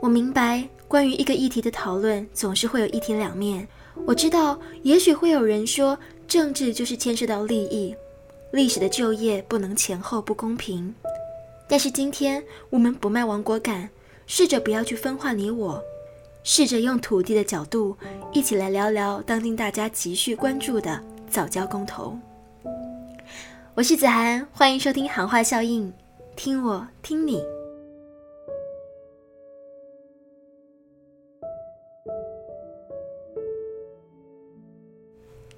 我明白，关于一个议题的讨论总是会有一体两面。我知道，也许会有人说，政治就是牵涉到利益，历史的就业不能前后不公平。但是今天，我们不卖亡国感，试着不要去分化你我，试着用土地的角度，一起来聊聊当今大家急需关注的早教公投。我是子涵，欢迎收听《行话效应》，听我听你。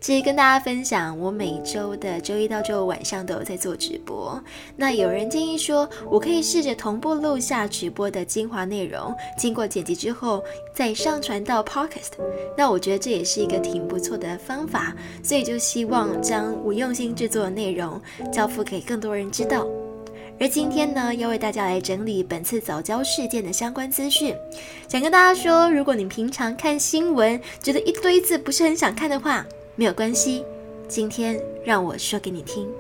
其实跟大家分享，我每周的周一到周五晚上都有在做直播。那有人建议说，我可以试着同步录下直播的精华内容，经过剪辑之后再上传到 Podcast。那我觉得这也是一个挺不错的方法，所以就希望将我用心制作的内容交付给更多人知道。而今天呢，要为大家来整理本次早教事件的相关资讯，想跟大家说，如果你平常看新闻觉得一堆字不是很想看的话，没有关系，今天让我说给你听。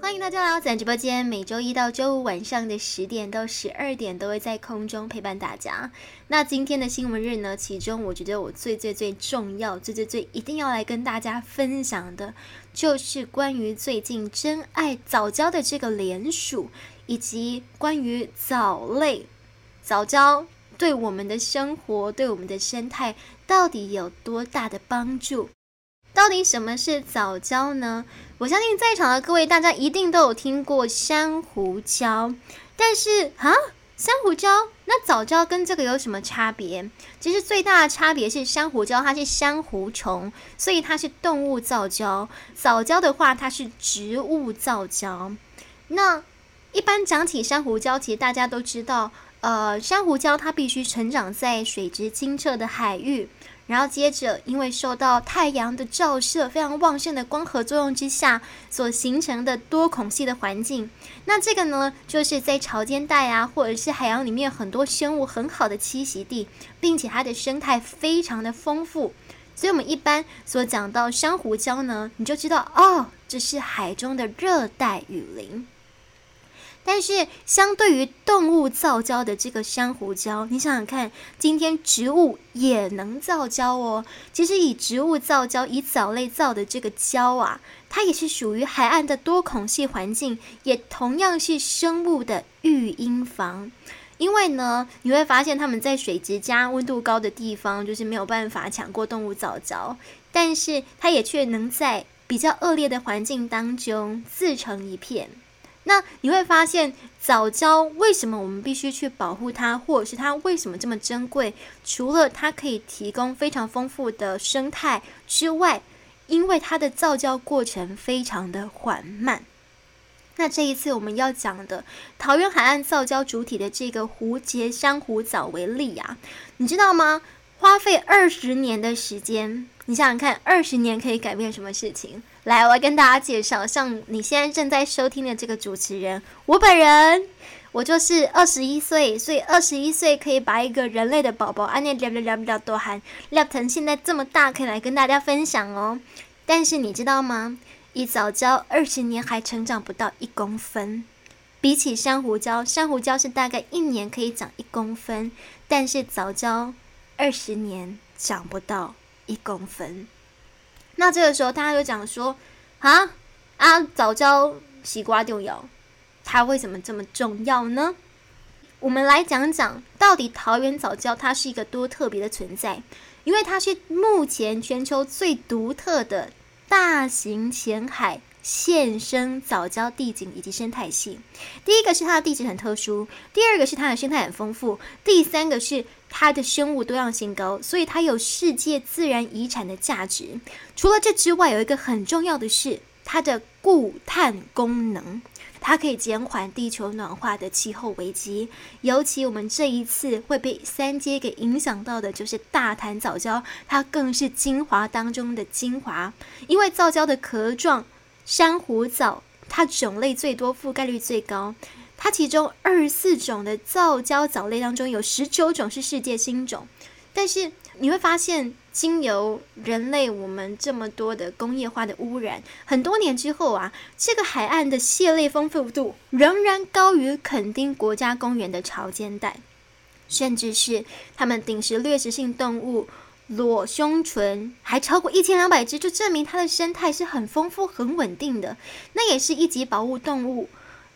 欢迎大家来到咱直播间，每周一到周五晚上的十点到十二点都会在空中陪伴大家。那今天的新闻日呢，其中我觉得我最最最重要、最最最一定要来跟大家分享的，就是关于最近真爱早教的这个联署，以及关于藻类早教。对我们的生活，对我们的生态，到底有多大的帮助？到底什么是藻礁呢？我相信在场的各位，大家一定都有听过珊瑚礁，但是啊，珊瑚礁那藻礁跟这个有什么差别？其实最大的差别是珊瑚礁它是珊瑚虫，所以它是动物造礁；藻礁的话，它是植物造礁。那一般讲起珊瑚礁，其实大家都知道。呃，珊瑚礁它必须成长在水质清澈的海域，然后接着因为受到太阳的照射非常旺盛的光合作用之下所形成的多孔隙的环境。那这个呢，就是在潮间带啊，或者是海洋里面很多生物很好的栖息地，并且它的生态非常的丰富。所以我们一般所讲到珊瑚礁呢，你就知道哦，这是海中的热带雨林。但是，相对于动物造礁的这个珊瑚礁，你想想看，今天植物也能造礁哦。其实，以植物造礁，以藻类造的这个礁啊，它也是属于海岸的多孔隙环境，也同样是生物的育婴房。因为呢，你会发现它们在水质加温度高的地方，就是没有办法抢过动物造礁，但是它也却能在比较恶劣的环境当中自成一片。那你会发现，早教为什么我们必须去保护它，或者是它为什么这么珍贵？除了它可以提供非常丰富的生态之外，因为它的造礁过程非常的缓慢。那这一次我们要讲的桃园海岸造礁主体的这个蝴蝶珊瑚藻为例啊，你知道吗？花费二十年的时间，你想想看，二十年可以改变什么事情？来，我要跟大家介绍，像你现在正在收听的这个主持人，我本人，我就是二十一岁，所以二十一岁可以把一个人类的宝宝，安念聊聊聊聊多喊，聊成现在这么大，可以来跟大家分享哦。但是你知道吗？一早教二十年还成长不到一公分，比起珊瑚礁，珊瑚礁是大概一年可以长一公分，但是早教二十年长不到一公分。那这个时候，大家就讲说，啊啊，早教西瓜就有，它为什么这么重要呢？我们来讲讲，到底桃园早教它是一个多特别的存在，因为它是目前全球最独特的大型浅海。现生早教地景以及生态系，第一个是它的地质很特殊，第二个是它的生态很丰富，第三个是它的生物多样性高，所以它有世界自然遗产的价值。除了这之外，有一个很重要的是它的固碳功能，它可以减缓地球暖化的气候危机。尤其我们这一次会被三阶给影响到的，就是大潭藻礁，它更是精华当中的精华，因为造礁的壳状。珊瑚藻它种类最多，覆盖率最高。它其中二十四种的皂礁藻类当中，有十九种是世界新种。但是你会发现，经由人类我们这么多的工业化的污染，很多年之后啊，这个海岸的蟹类丰富度仍然高于垦丁国家公园的潮间带，甚至是它们顶食掠食性动物裸胸唇还超过一千两百只，就证明它的生态是很丰富、很稳定的。那也是一级保护动物，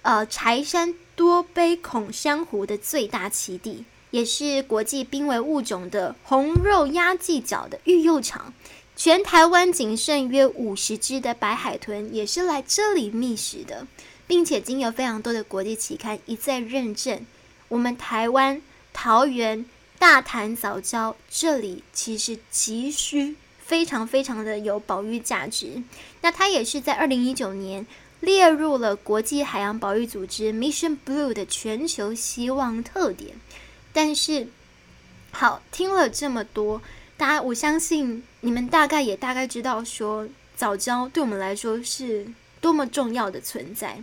呃，柴山多杯孔珊瑚的最大栖地。也是国际濒危物种的红肉鸭髻角的育幼场，全台湾仅剩约五十只的白海豚也是来这里觅食的，并且经有非常多的国际期刊一再认证，我们台湾桃园大潭早礁这里其实急需非常非常的有保育价值。那它也是在二零一九年列入了国际海洋保育组织 Mission Blue 的全球希望特点。但是，好听了这么多，大家我相信你们大概也大概知道，说早教对我们来说是多么重要的存在。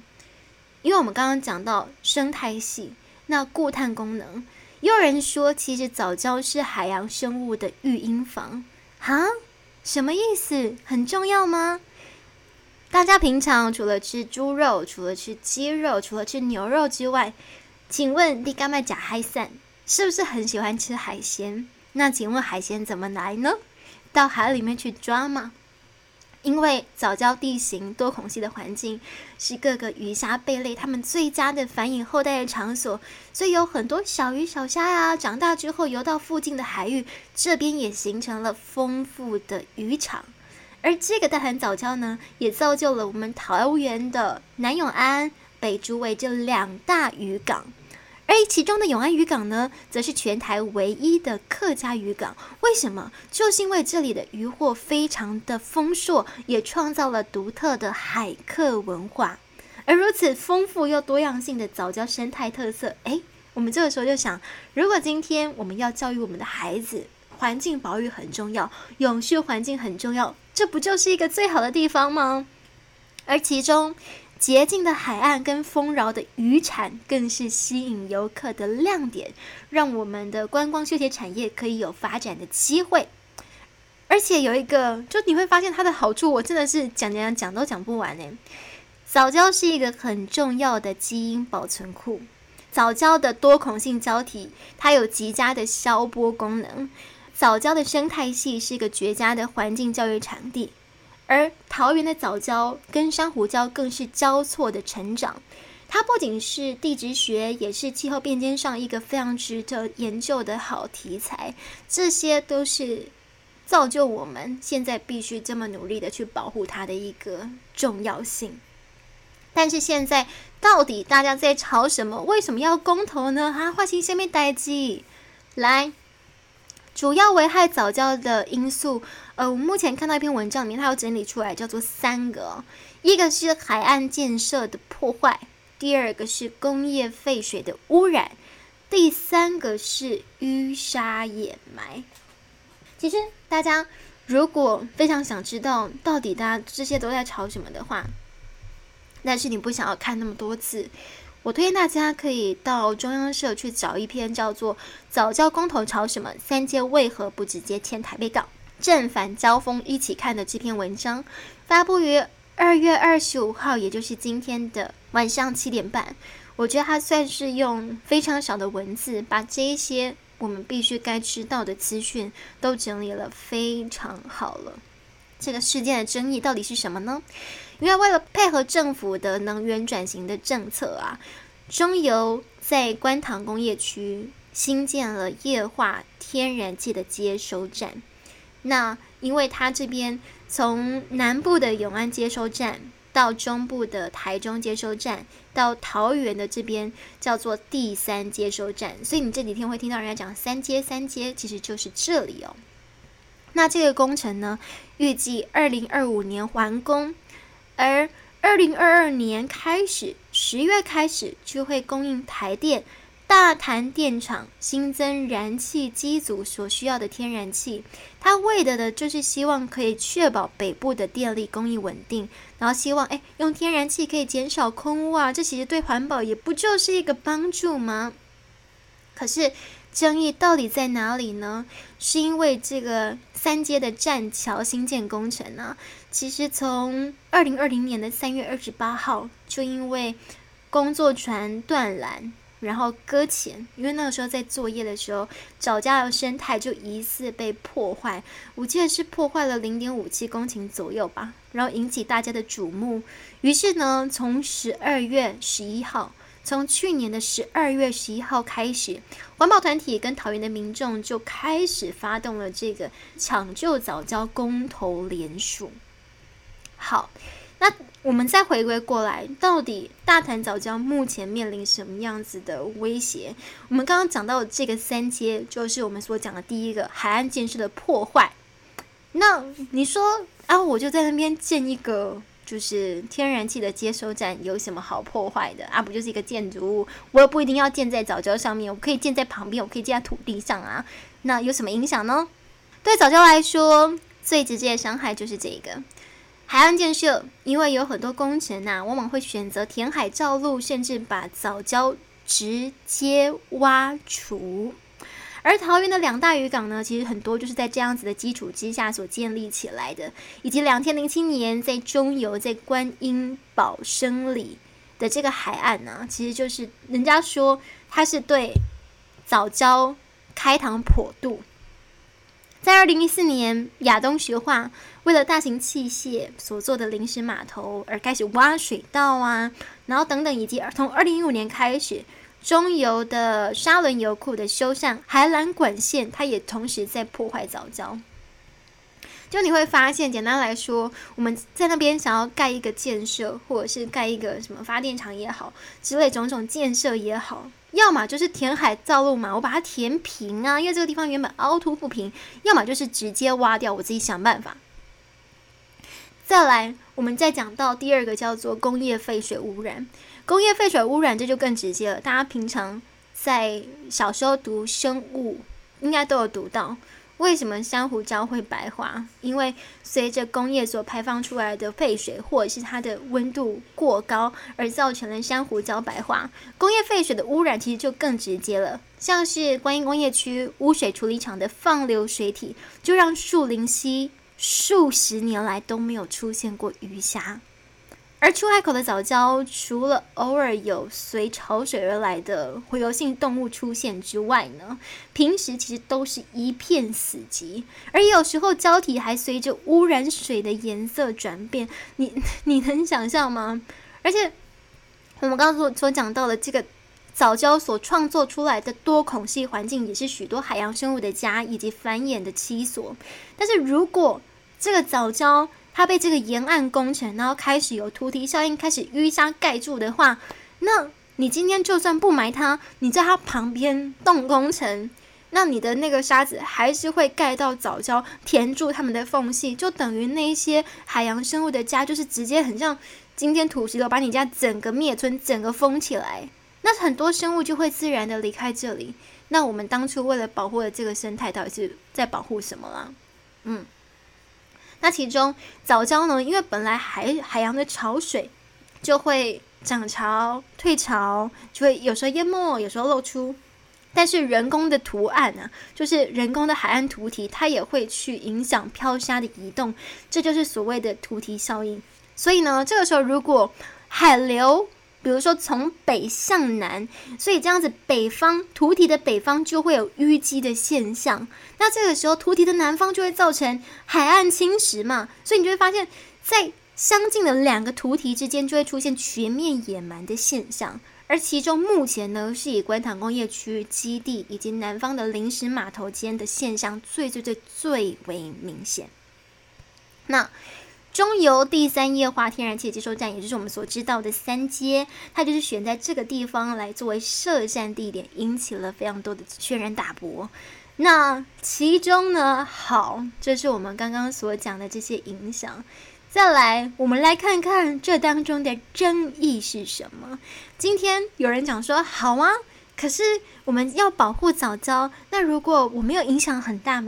因为我们刚刚讲到生态系，那固碳功能，也有人说其实早教是海洋生物的育婴房，哈，什么意思？很重要吗？大家平常除了吃猪肉，除了吃鸡肉，除了吃牛肉之外，请问你干嘛假嗨散？是不是很喜欢吃海鲜？那请问海鲜怎么来呢？到海里面去抓吗？因为早礁地形多孔隙的环境，是各个鱼虾贝类它们最佳的繁衍后代的场所，所以有很多小鱼小虾呀，长大之后游到附近的海域，这边也形成了丰富的渔场。而这个大潭早礁呢，也造就了我们桃园的南永安、北竹围这两大渔港。而其中的永安渔港呢，则是全台唯一的客家渔港。为什么？就是因为这里的渔获非常的丰硕，也创造了独特的海客文化。而如此丰富又多样性的早教生态特色，诶，我们这个时候就想，如果今天我们要教育我们的孩子，环境保育很重要，永续环境很重要，这不就是一个最好的地方吗？而其中。洁净的海岸跟丰饶的渔产，更是吸引游客的亮点，让我们的观光休闲产业可以有发展的机会。而且有一个，就你会发现它的好处，我真的是讲讲讲都讲不完呢。藻礁是一个很重要的基因保存库，藻礁的多孔性胶体，它有极佳的消波功能。藻礁的生态系是一个绝佳的环境教育场地。而桃园的藻礁跟珊瑚礁更是交错的成长，它不仅是地质学，也是气候变迁上一个非常值得研究的好题材。这些都是造就我们现在必须这么努力的去保护它的一个重要性。但是现在到底大家在吵什么？为什么要公投呢？哈，画心下面待机来。主要危害早教的因素，呃，我目前看到一篇文章里面，它有整理出来，叫做三个：一个是海岸建设的破坏，第二个是工业废水的污染，第三个是淤沙掩埋。其实大家如果非常想知道到底大家这些都在吵什么的话，但是你不想要看那么多次。我推荐大家可以到中央社去找一篇叫做《早教公投吵什么？三阶为何不直接签台北港？正反交锋一起看》的这篇文章，发布于二月二十五号，也就是今天的晚上七点半。我觉得它算是用非常少的文字，把这一些我们必须该知道的资讯都整理了非常好了。这个事件的争议到底是什么呢？因为为了配合政府的能源转型的政策啊，中油在观塘工业区新建了液化天然气的接收站。那因为它这边从南部的永安接收站到中部的台中接收站，到桃园的这边叫做第三接收站，所以你这几天会听到人家讲三接三接，其实就是这里哦。那这个工程呢，预计二零二五年完工。而二零二二年开始，十月开始就会供应台电大潭电厂新增燃气机组所需要的天然气。它为的的就是希望可以确保北部的电力供应稳定，然后希望哎用天然气可以减少空污啊，这其实对环保也不就是一个帮助吗？可是争议到底在哪里呢？是因为这个三阶的栈桥新建工程呢？其实从二零二零年的三月二十八号，就因为工作船断缆，然后搁浅，因为那个时候在作业的时候，找家的生态就疑似被破坏，我记得是破坏了零点五七公顷左右吧，然后引起大家的瞩目。于是呢，从十二月十一号。从去年的十二月十一号开始，环保团体跟桃园的民众就开始发动了这个抢救早教公投联署。好，那我们再回归过来，到底大潭早教目前面临什么样子的威胁？我们刚刚讲到这个三阶，就是我们所讲的第一个海岸建设的破坏。那你说啊，我就在那边建一个。就是天然气的接收站有什么好破坏的啊？不就是一个建筑物，我又不一定要建在早教上面，我可以建在旁边，我可以建在土地上啊。那有什么影响呢？对早教来说，最直接的伤害就是这个海岸建设，因为有很多工程呐，往往会选择填海造陆，甚至把早教直接挖除。而桃园的两大渔港呢，其实很多就是在这样子的基础之下所建立起来的，以及两千零七年在中游在观音堡生里的这个海岸呢，其实就是人家说它是对早教开膛破肚。在二零一四年，亚东学化为了大型器械所做的临时码头而开始挖水道啊，然后等等，以及从二零一五年开始。中游的沙轮油库的修缮海缆管线，它也同时在破坏早教。就你会发现，简单来说，我们在那边想要盖一个建设，或者是盖一个什么发电厂也好，之类种种建设也好，要么就是填海造陆嘛，我把它填平啊，因为这个地方原本凹凸不平；要么就是直接挖掉，我自己想办法。再来，我们再讲到第二个叫做工业废水污染。工业废水污染这就更直接了。大家平常在小时候读生物，应该都有读到，为什么珊瑚礁会白化？因为随着工业所排放出来的废水，或者是它的温度过高，而造成了珊瑚礁白化。工业废水的污染其实就更直接了，像是观音工业区污水处理厂的放流水体，就让树林溪数十年来都没有出现过鱼虾。而出海口的早礁，除了偶尔有随潮水而来的洄游性动物出现之外呢，平时其实都是一片死寂。而有时候礁体还随着污染水的颜色转变，你 你能想象吗？而且我们刚刚所所讲到的这个早礁所创作出来的多孔隙环境，也是许多海洋生物的家以及繁衍的栖所。但是如果这个早礁，它被这个沿岸工程，然后开始有突堤效应，开始淤沙盖住的话，那你今天就算不埋它，你在它旁边动工程，那你的那个沙子还是会盖到早礁，填住它们的缝隙，就等于那一些海洋生物的家，就是直接很像今天土石流把你家整个灭村，整个封起来，那很多生物就会自然的离开这里。那我们当初为了保护的这个生态，到底是在保护什么啦？嗯。那其中早礁呢？因为本来海海洋的潮水就会涨潮、退潮，就会有时候淹没，有时候露出。但是人工的图案呢，就是人工的海岸图题，它也会去影响漂沙的移动，这就是所谓的图题效应。所以呢，这个时候如果海流比如说从北向南，所以这样子北方图体的北方就会有淤积的现象。那这个时候图体的南方就会造成海岸侵蚀嘛，所以你就会发现，在相近的两个图体之间就会出现全面野蛮的现象。而其中目前呢，是以观塘工业区基地以及南方的临时码头间的现象最最最最为明显。那。中油第三液化天然气接收站，也就是我们所知道的三阶，它就是选在这个地方来作为设站地点，引起了非常多的轩然大波。那其中呢，好，这是我们刚刚所讲的这些影响。再来，我们来看看这当中的争议是什么。今天有人讲说，好啊，可是我们要保护早教，那如果我没有影响很大，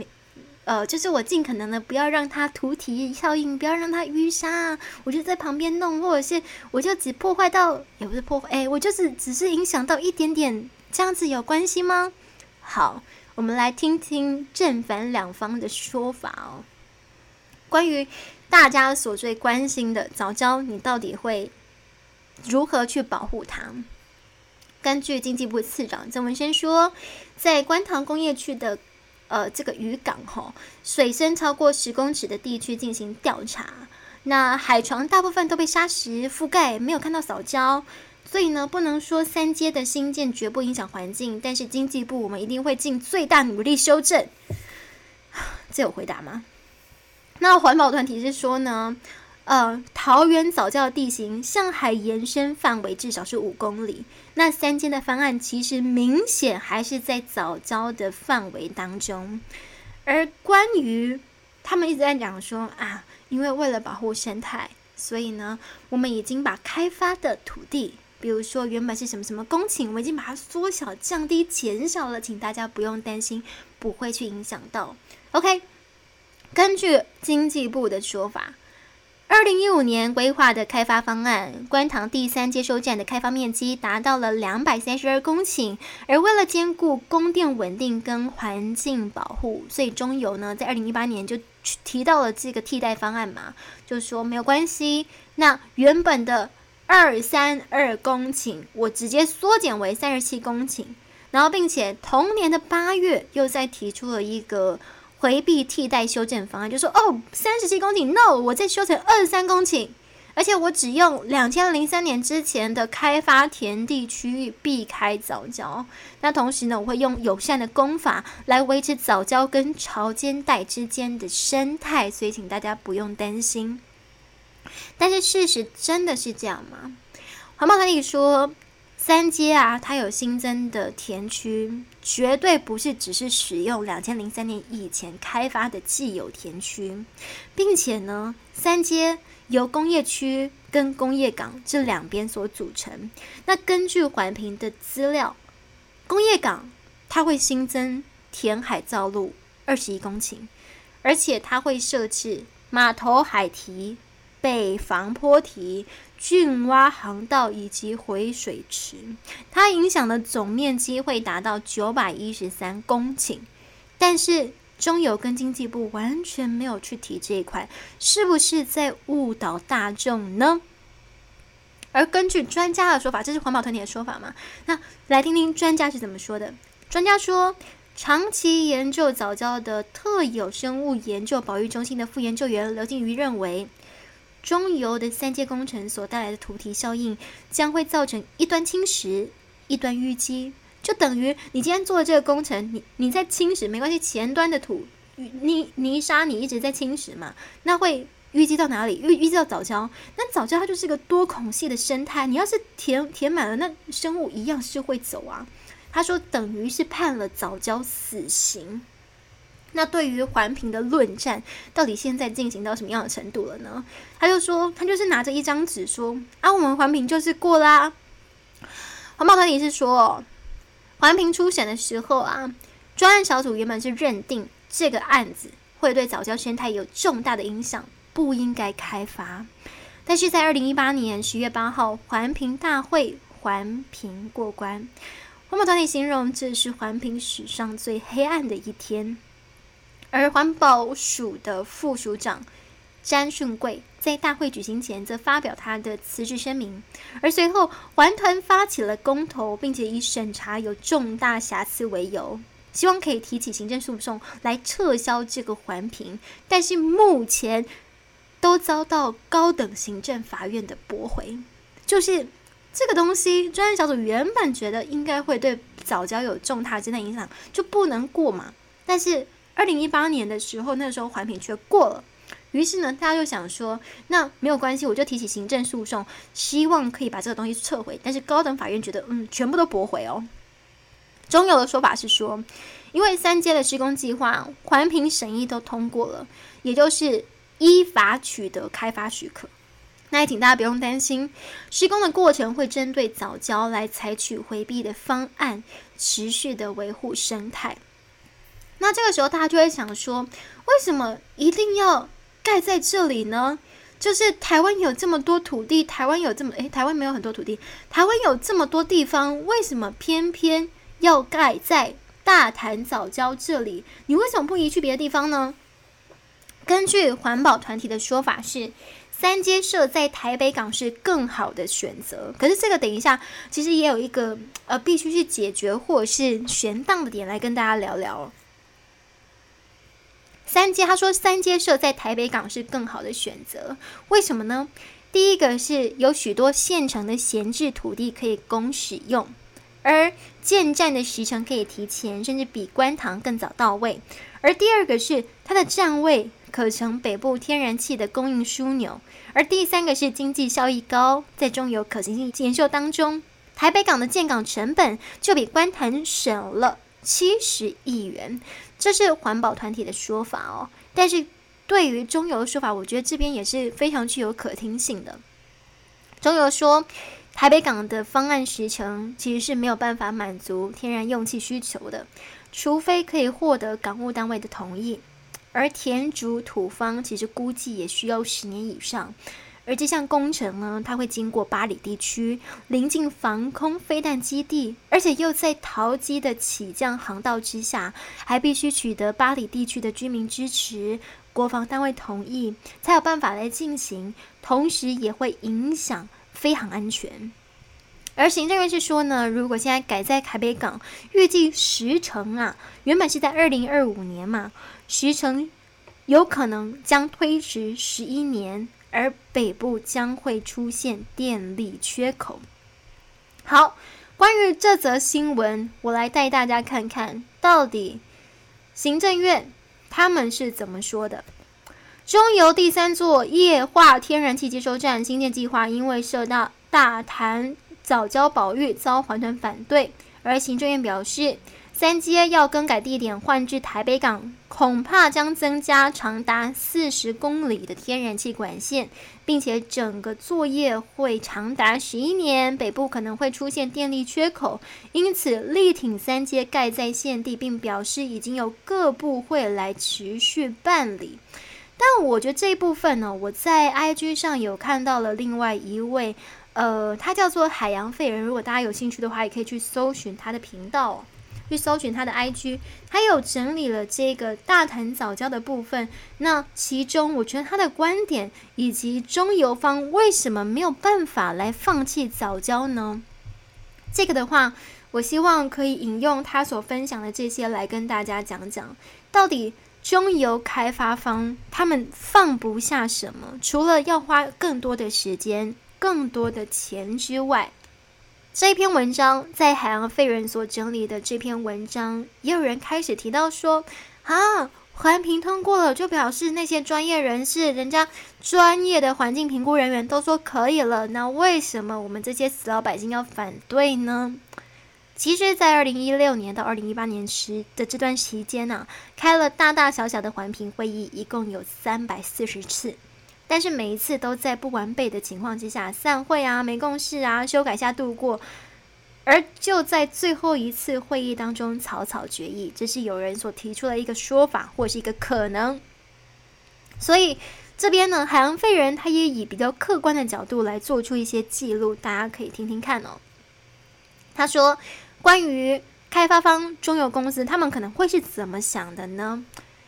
呃，就是我尽可能的不要让它图体效应，不要让它淤沙，我就在旁边弄，或者是我就只破坏到，也不是破坏，哎，我就是只是影响到一点点，这样子有关系吗？好，我们来听听正反两方的说法哦。关于大家所最关心的早教，你到底会如何去保护它？根据经济部次长郑文先说，在观塘工业区的呃这个渔港吼，水深超过十公尺的地区进行调查，那海床大部分都被沙石覆盖，没有看到扫礁。所以呢，不能说三阶的新建绝不影响环境，但是经济部我们一定会尽最大努力修正。这有回答吗？那环保团体是说呢，呃，桃园早教地形向海延伸范围至少是五公里，那三间的方案其实明显还是在早教的范围当中。而关于他们一直在讲说啊，因为为了保护生态，所以呢，我们已经把开发的土地。比如说，原本是什么什么公顷，我们已经把它缩小、降低、减少了，请大家不用担心，不会去影响到。OK，根据经济部的说法，二零一五年规划的开发方案，观塘第三接收站的开发面积达到了两百三十二公顷，而为了兼顾供电稳定跟环境保护，所以中油呢在二零一八年就提到了这个替代方案嘛，就说没有关系，那原本的。二三二公顷，我直接缩减为三十七公顷，然后并且同年的八月又再提出了一个回避替代修正方案，就说哦三十七公顷，no，我再修成二十三公顷，而且我只用两千零三年之前的开发田地区域避开早教，那同时呢，我会用友善的工法来维持早教跟潮间带之间的生态，所以请大家不用担心。但是事实真的是这样吗？环保团体说，三阶啊，它有新增的田区，绝对不是只是使用两千零三年以前开发的既有田区，并且呢，三街由工业区跟工业港这两边所组成。那根据环评的资料，工业港它会新增填海造陆二十一公顷，而且它会设置码头海堤。北防坡堤、浚挖航道以及回水池，它影响的总面积会达到九百一十三公顷。但是中油跟经济部完全没有去提这一块，是不是在误导大众呢？而根据专家的说法，这是环保团体的说法嘛？那来听听专家是怎么说的。专家说，长期研究早教的特有生物研究保育中心的副研究员刘静瑜认为。中油的三阶工程所带来的土体效应，将会造成一端侵蚀，一端淤积，就等于你今天做的这个工程，你你在侵蚀没关系，前端的土泥泥沙你一直在侵蚀嘛，那会淤积到哪里？淤淤积到藻礁，那藻礁它就是个多孔隙的生态，你要是填填满了，那生物一样是会走啊。他说，等于是判了藻礁死刑。那对于环评的论战，到底现在进行到什么样的程度了呢？他就说，他就是拿着一张纸说：“啊，我们环评就是过啦。”环保团体是说，环评初审的时候啊，专案小组原本是认定这个案子会对早教生态有重大的影响，不应该开发。但是在二零一八年十月八号，环评大会环评过关，环保团体形容这是环评史上最黑暗的一天。而环保署的副署长詹顺贵在大会举行前则发表他的辞职声明，而随后环团发起了公投，并且以审查有重大瑕疵为由，希望可以提起行政诉讼来撤销这个环评，但是目前都遭到高等行政法院的驳回。就是这个东西，专业小组原本觉得应该会对早教有重大真的影响，就不能过嘛，但是。二零一八年的时候，那时候环评却过了，于是呢，大家就想说，那没有关系，我就提起行政诉讼，希望可以把这个东西撤回。但是高等法院觉得，嗯，全部都驳回哦。中有的说法是说，因为三阶的施工计划环评审议都通过了，也就是依法取得开发许可。那也请大家不用担心，施工的过程会针对早教来采取回避的方案，持续的维护生态。那这个时候，大家就会想说，为什么一定要盖在这里呢？就是台湾有这么多土地，台湾有这么诶，台湾没有很多土地，台湾有这么多地方，为什么偏偏要盖在大潭早教这里，你为什么不移去别的地方呢？根据环保团体的说法是。三阶设在台北港是更好的选择，可是这个等一下其实也有一个呃必须去解决或是悬档的点来跟大家聊聊。三阶他说三阶设在台北港是更好的选择，为什么呢？第一个是有许多现成的闲置土地可以供使用，而建站的时程可以提前，甚至比观塘更早到位。而第二个是它的站位。可成北部天然气的供应枢纽，而第三个是经济效益高，在中油可行性研究当中，台北港的建港成本就比观塘省了七十亿元，这是环保团体的说法哦。但是对于中油的说法，我觉得这边也是非常具有可听性的。中油说，台北港的方案时程其实是没有办法满足天然用气需求的，除非可以获得港务单位的同意。而填筑土方其实估计也需要十年以上，而这项工程呢，它会经过巴里地区，临近防空飞弹基地，而且又在桃机的起降航道之下，还必须取得巴里地区的居民支持、国防单位同意，才有办法来进行，同时也会影响飞行安全。而行政院是说呢，如果现在改在台北港，预计时程啊，原本是在二零二五年嘛。时程有可能将推迟十一年，而北部将会出现电力缺口。好，关于这则新闻，我来带大家看看到底行政院他们是怎么说的。中油第三座液化天然气接收站新建计划，因为受到大潭早教保育，遭环团反对，而行政院表示。三阶要更改地点换至台北港，恐怕将增加长达四十公里的天然气管线，并且整个作业会长达十一年，北部可能会出现电力缺口，因此力挺三阶盖在现地，并表示已经有各部会来持续办理。但我觉得这一部分呢，我在 IG 上有看到了另外一位，呃，他叫做海洋废人，如果大家有兴趣的话，也可以去搜寻他的频道。去搜寻他的 IG，他有整理了这个大谈早教的部分。那其中，我觉得他的观点以及中油方为什么没有办法来放弃早教呢？这个的话，我希望可以引用他所分享的这些来跟大家讲讲，到底中油开发方他们放不下什么？除了要花更多的时间、更多的钱之外。这一篇文章在海洋废人所整理的这篇文章，也有人开始提到说：啊，环评通过了，就表示那些专业人士、人家专业的环境评估人员都说可以了，那为什么我们这些死老百姓要反对呢？其实，在二零一六年到二零一八年时的这段期间呢，开了大大小小的环评会议，一共有三百四十次。但是每一次都在不完备的情况之下散会啊、没共识啊、修改下度过，而就在最后一次会议当中草草决议，这是有人所提出的一个说法或是一个可能。所以这边呢，海洋废人他也以比较客观的角度来做出一些记录，大家可以听听看哦。他说，关于开发方中油公司，他们可能会是怎么想的呢？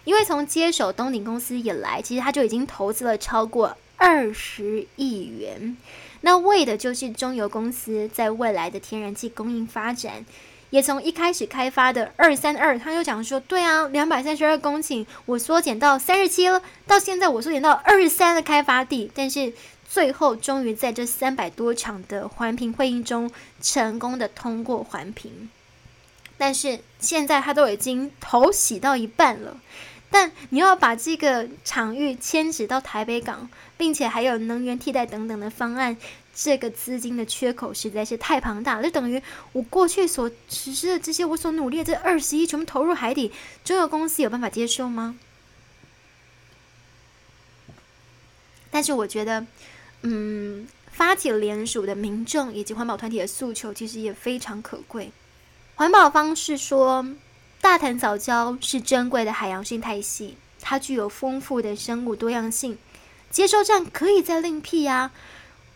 因为从接手东鼎公司以来，其实他就已经投资了超过二十亿元，那为的就是中油公司在未来的天然气供应发展。也从一开始开发的二三二，他就讲说，对啊，两百三十二公顷，我缩减到三十七了，到现在我缩减到二十三的开发地，但是最后终于在这三百多场的环评会议中，成功的通过环评。但是现在他都已经头洗到一半了。但你要把这个场域迁址到台北港，并且还有能源替代等等的方案，这个资金的缺口实在是太庞大，就等于我过去所实施的这些，我所努力的这二十亿全部投入海底，中油公司有办法接受吗？但是我觉得，嗯，发起联署的民众以及环保团体的诉求，其实也非常可贵。环保方是说。大潭早礁是珍贵的海洋生态系，它具有丰富的生物多样性。接收站可以再另辟呀。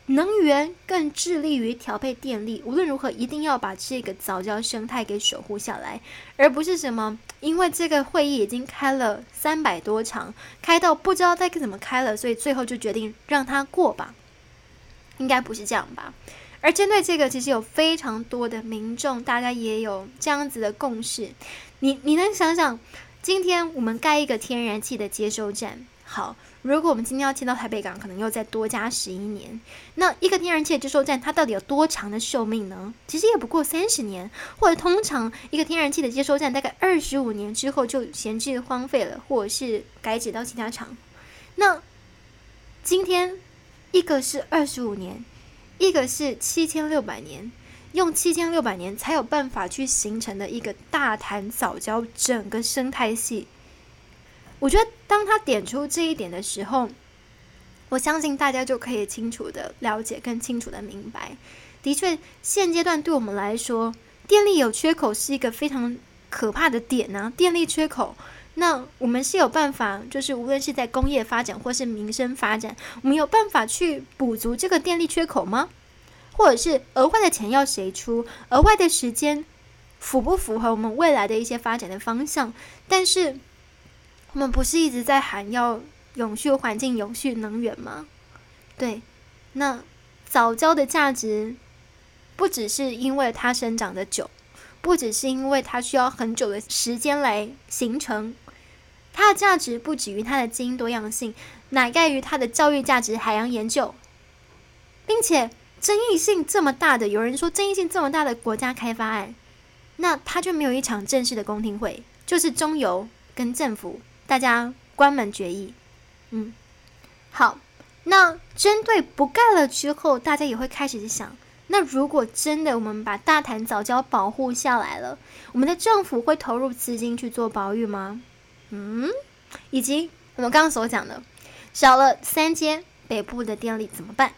能源更致力于调配电力。无论如何，一定要把这个早教生态给守护下来，而不是什么因为这个会议已经开了三百多场，开到不知道该怎么开了，所以最后就决定让它过吧。应该不是这样吧？而针对这个，其实有非常多的民众，大家也有这样子的共识。你你能想想，今天我们盖一个天然气的接收站，好，如果我们今天要迁到台北港，可能又再多加十一年。那一个天然气的接收站，它到底有多长的寿命呢？其实也不过三十年，或者通常一个天然气的接收站大概二十五年之后就闲置荒废了，或者是改址到其他厂。那今天一个是二十五年。一个是七千六百年，用七千六百年才有办法去形成的一个大潭早教整个生态系。我觉得当他点出这一点的时候，我相信大家就可以清楚的了解，更清楚的明白。的确，现阶段对我们来说，电力有缺口是一个非常可怕的点呢。电力缺口，那我们是有办法，就是无论是在工业发展或是民生发展，我们有办法去补足这个电力缺口吗？或者是额外的钱要谁出？额外的时间符不符合我们未来的一些发展的方向？但是我们不是一直在喊要永续环境、永续能源吗？对，那早教的价值不只是因为它生长的久，不只是因为它需要很久的时间来形成，它的价值不止于它的基因多样性，乃盖于它的教育价值、海洋研究，并且。争议性这么大的，有人说争议性这么大的国家开发案，那他就没有一场正式的公听会，就是中油跟政府大家关门决议。嗯，好，那针对不盖了之后，大家也会开始想，那如果真的我们把大潭早教保护下来了，我们的政府会投入资金去做保育吗？嗯，以及我们刚刚所讲的，少了三间北部的电力怎么办？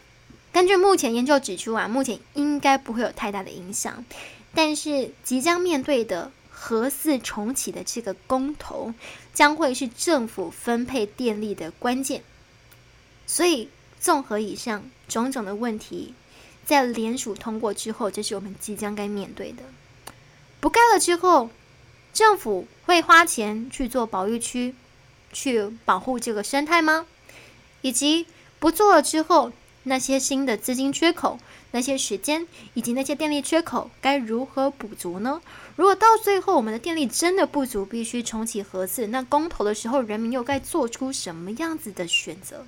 根据目前研究指出啊，目前应该不会有太大的影响，但是即将面对的核四重启的这个公投，将会是政府分配电力的关键。所以，综合以上种种的问题，在联署通过之后，这是我们即将该面对的。不盖了之后，政府会花钱去做保育区，去保护这个生态吗？以及不做了之后？那些新的资金缺口，那些时间以及那些电力缺口该如何补足呢？如果到最后我们的电力真的不足，必须重启核四，那公投的时候，人民又该做出什么样子的选择？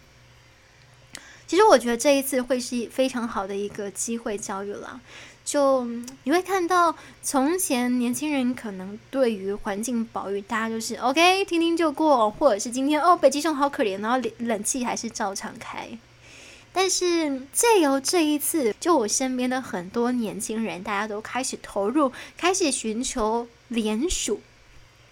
其实我觉得这一次会是非常好的一个机会教育了。就你会看到，从前年轻人可能对于环境保育，大家就是 OK 听听就过，或者是今天哦北极熊好可怜，然后冷冷气还是照常开。但是借由这一次，就我身边的很多年轻人，大家都开始投入，开始寻求联署。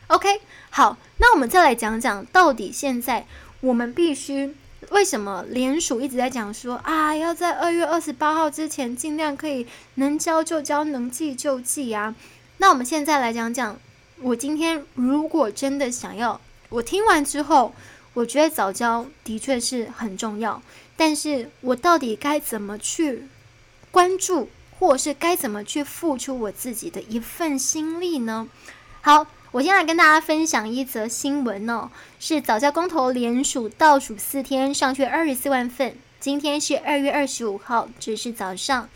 OK，好，那我们再来讲讲，到底现在我们必须为什么联署一直在讲说啊，要在二月二十八号之前尽量可以能交就交，能寄就寄啊？那我们现在来讲讲，我今天如果真的想要，我听完之后，我觉得早教的确是很重要。但是我到底该怎么去关注，或者是该怎么去付出我自己的一份心力呢？好，我先来跟大家分享一则新闻哦，是早教公投连署倒数四天上去二十四万份，今天是二月二十五号，这是早上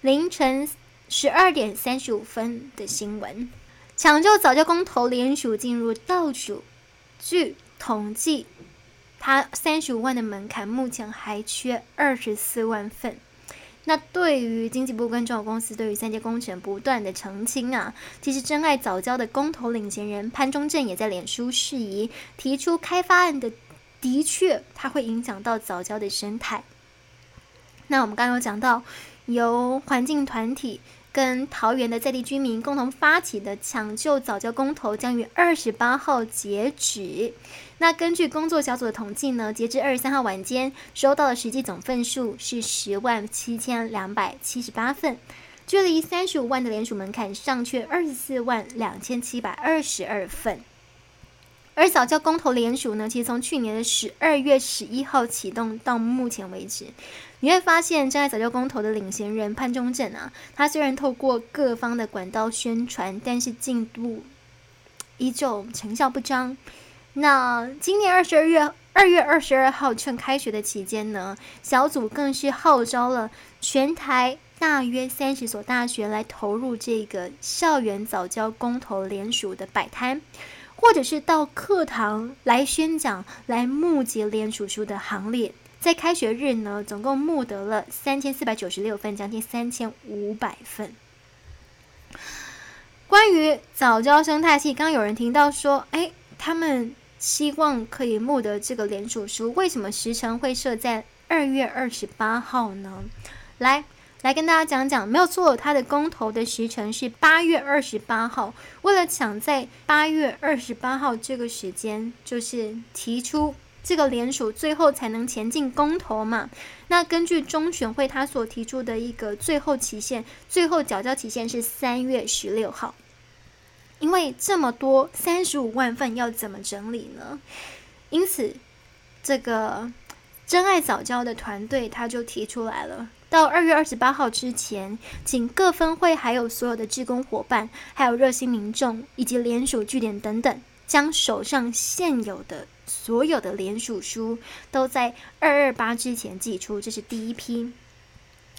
凌晨十二点三十五分的新闻。抢救早教公投连署进入倒数，据统计。它三十五万的门槛，目前还缺二十四万份。那对于经济部跟中油公司对于三阶工程不断的澄清啊，其实真爱早教的公投领衔人潘中正也在脸书示意提出开发案的，的确它会影响到早教的生态。那我们刚刚有讲到，由环境团体。跟桃园的在地居民共同发起的抢救早教公投将于二十八号截止。那根据工作小组的统计呢，截至二十三号晚间收到的实际总份数是十万七千两百七十八份，距离三十五万的联署门槛尚缺二十四万两千七百二十二份。而早教公投联署呢，其实从去年的十二月十一号启动到目前为止，你会发现，真爱早教公投的领衔人潘中正啊，他虽然透过各方的管道宣传，但是进度依旧成效不彰。那今年二十二月二月二十二号，趁开学的期间呢，小组更是号召了全台大约三十所大学来投入这个校园早教公投联署的摆摊，或者是到课堂来宣讲、来募集联署书的行列。在开学日呢，总共募得了三千四百九十六份，将近三千五百份。关于早教生态系，刚有人听到说，哎，他们。希望可以募得这个联署书，为什么时程会设在二月二十八号呢？来，来跟大家讲讲，没有错，他的公投的时程是八月二十八号。为了抢在八月二十八号这个时间，就是提出这个联署，最后才能前进公投嘛。那根据中选会他所提出的一个最后期限，最后缴交期限是三月十六号。因为这么多三十五万份要怎么整理呢？因此，这个真爱早教的团队他就提出来了，到二月二十八号之前，请各分会还有所有的志工伙伴，还有热心民众以及联署据点等等，将手上现有的所有的联署书都在二二八之前寄出，这是第一批。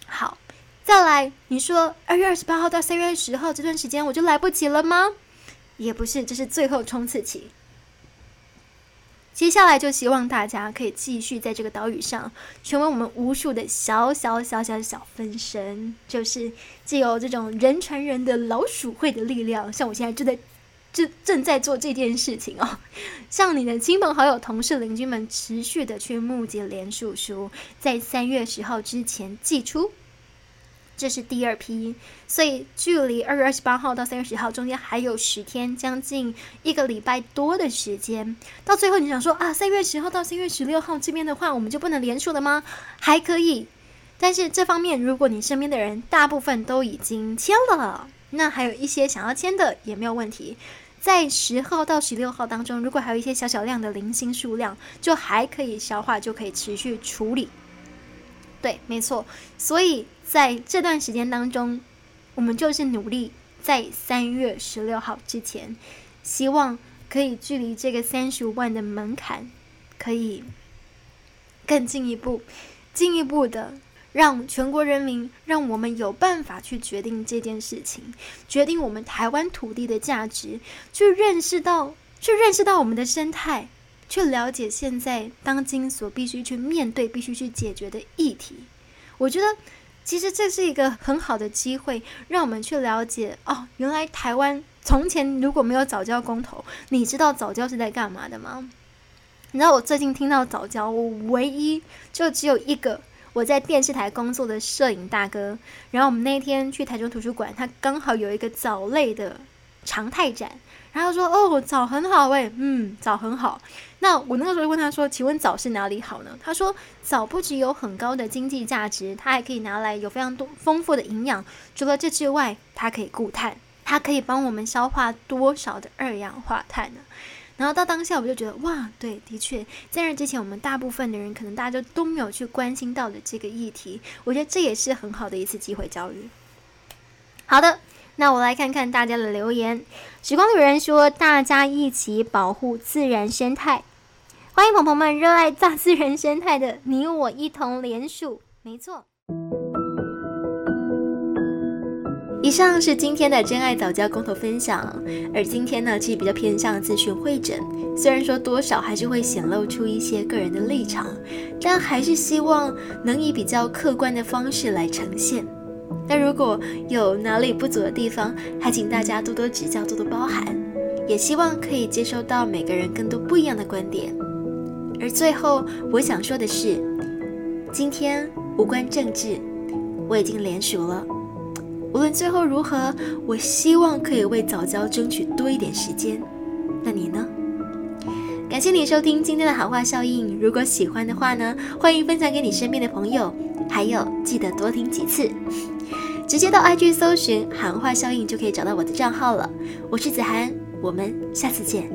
好，再来，你说二月二十八号到三月十号这段时间我就来不及了吗？也不是，这是最后冲刺期。接下来就希望大家可以继续在这个岛屿上，成为我们无数的小小小小小分身，就是既有这种人传人的老鼠会的力量，像我现在就在正正在做这件事情哦，向你的亲朋好友、同事、邻居们持续的去募集连署书，在三月十号之前寄出。这是第二批，所以距离二月二十八号到三月十号中间还有十天，将近一个礼拜多的时间。到最后，你想说啊，三月十号到三月十六号这边的话，我们就不能连署了吗？还可以，但是这方面，如果你身边的人大部分都已经签了，那还有一些想要签的也没有问题。在十号到十六号当中，如果还有一些小小量的零星数量，就还可以消化，就可以持续处理。对，没错，所以在这段时间当中，我们就是努力在三月十六号之前，希望可以距离这个三十五万的门槛可以更进一步，进一步的让全国人民，让我们有办法去决定这件事情，决定我们台湾土地的价值，去认识到，去认识到我们的生态。去了解现在当今所必须去面对、必须去解决的议题，我觉得其实这是一个很好的机会，让我们去了解哦，原来台湾从前如果没有早教公投，你知道早教是在干嘛的吗？你知道我最近听到早教，我唯一就只有一个我在电视台工作的摄影大哥，然后我们那天去台中图书馆，他刚好有一个藻类的常态展。然后说哦，枣很好哎，嗯，枣很好。那我那个时候就问他说，请问枣是哪里好呢？他说枣不只有很高的经济价值，它还可以拿来有非常多丰富的营养。除了这之外，它可以固碳，它可以帮我们消化多少的二氧化碳呢？然后到当下我就觉得哇，对，的确，在那之前我们大部分的人可能大家就都没有去关心到的这个议题，我觉得这也是很好的一次机会教育。好的。那我来看看大家的留言。时光旅人说：“大家一起保护自然生态，欢迎朋友们热爱大自然生态的你我一同联署。”没错。以上是今天的真爱早教公投分享，而今天呢，其实比较偏向咨询会诊，虽然说多少还是会显露出一些个人的立场，但还是希望能以比较客观的方式来呈现。那如果有哪里不足的地方，还请大家多多指教，多多包涵。也希望可以接收到每个人更多不一样的观点。而最后，我想说的是，今天无关政治，我已经连署了。无论最后如何，我希望可以为早教争取多一点时间。那你呢？感谢你收听今天的好话效应。如果喜欢的话呢，欢迎分享给你身边的朋友。还有，记得多听几次。直接到 IG 搜寻“喊话效应”就可以找到我的账号了。我是子涵，我们下次见。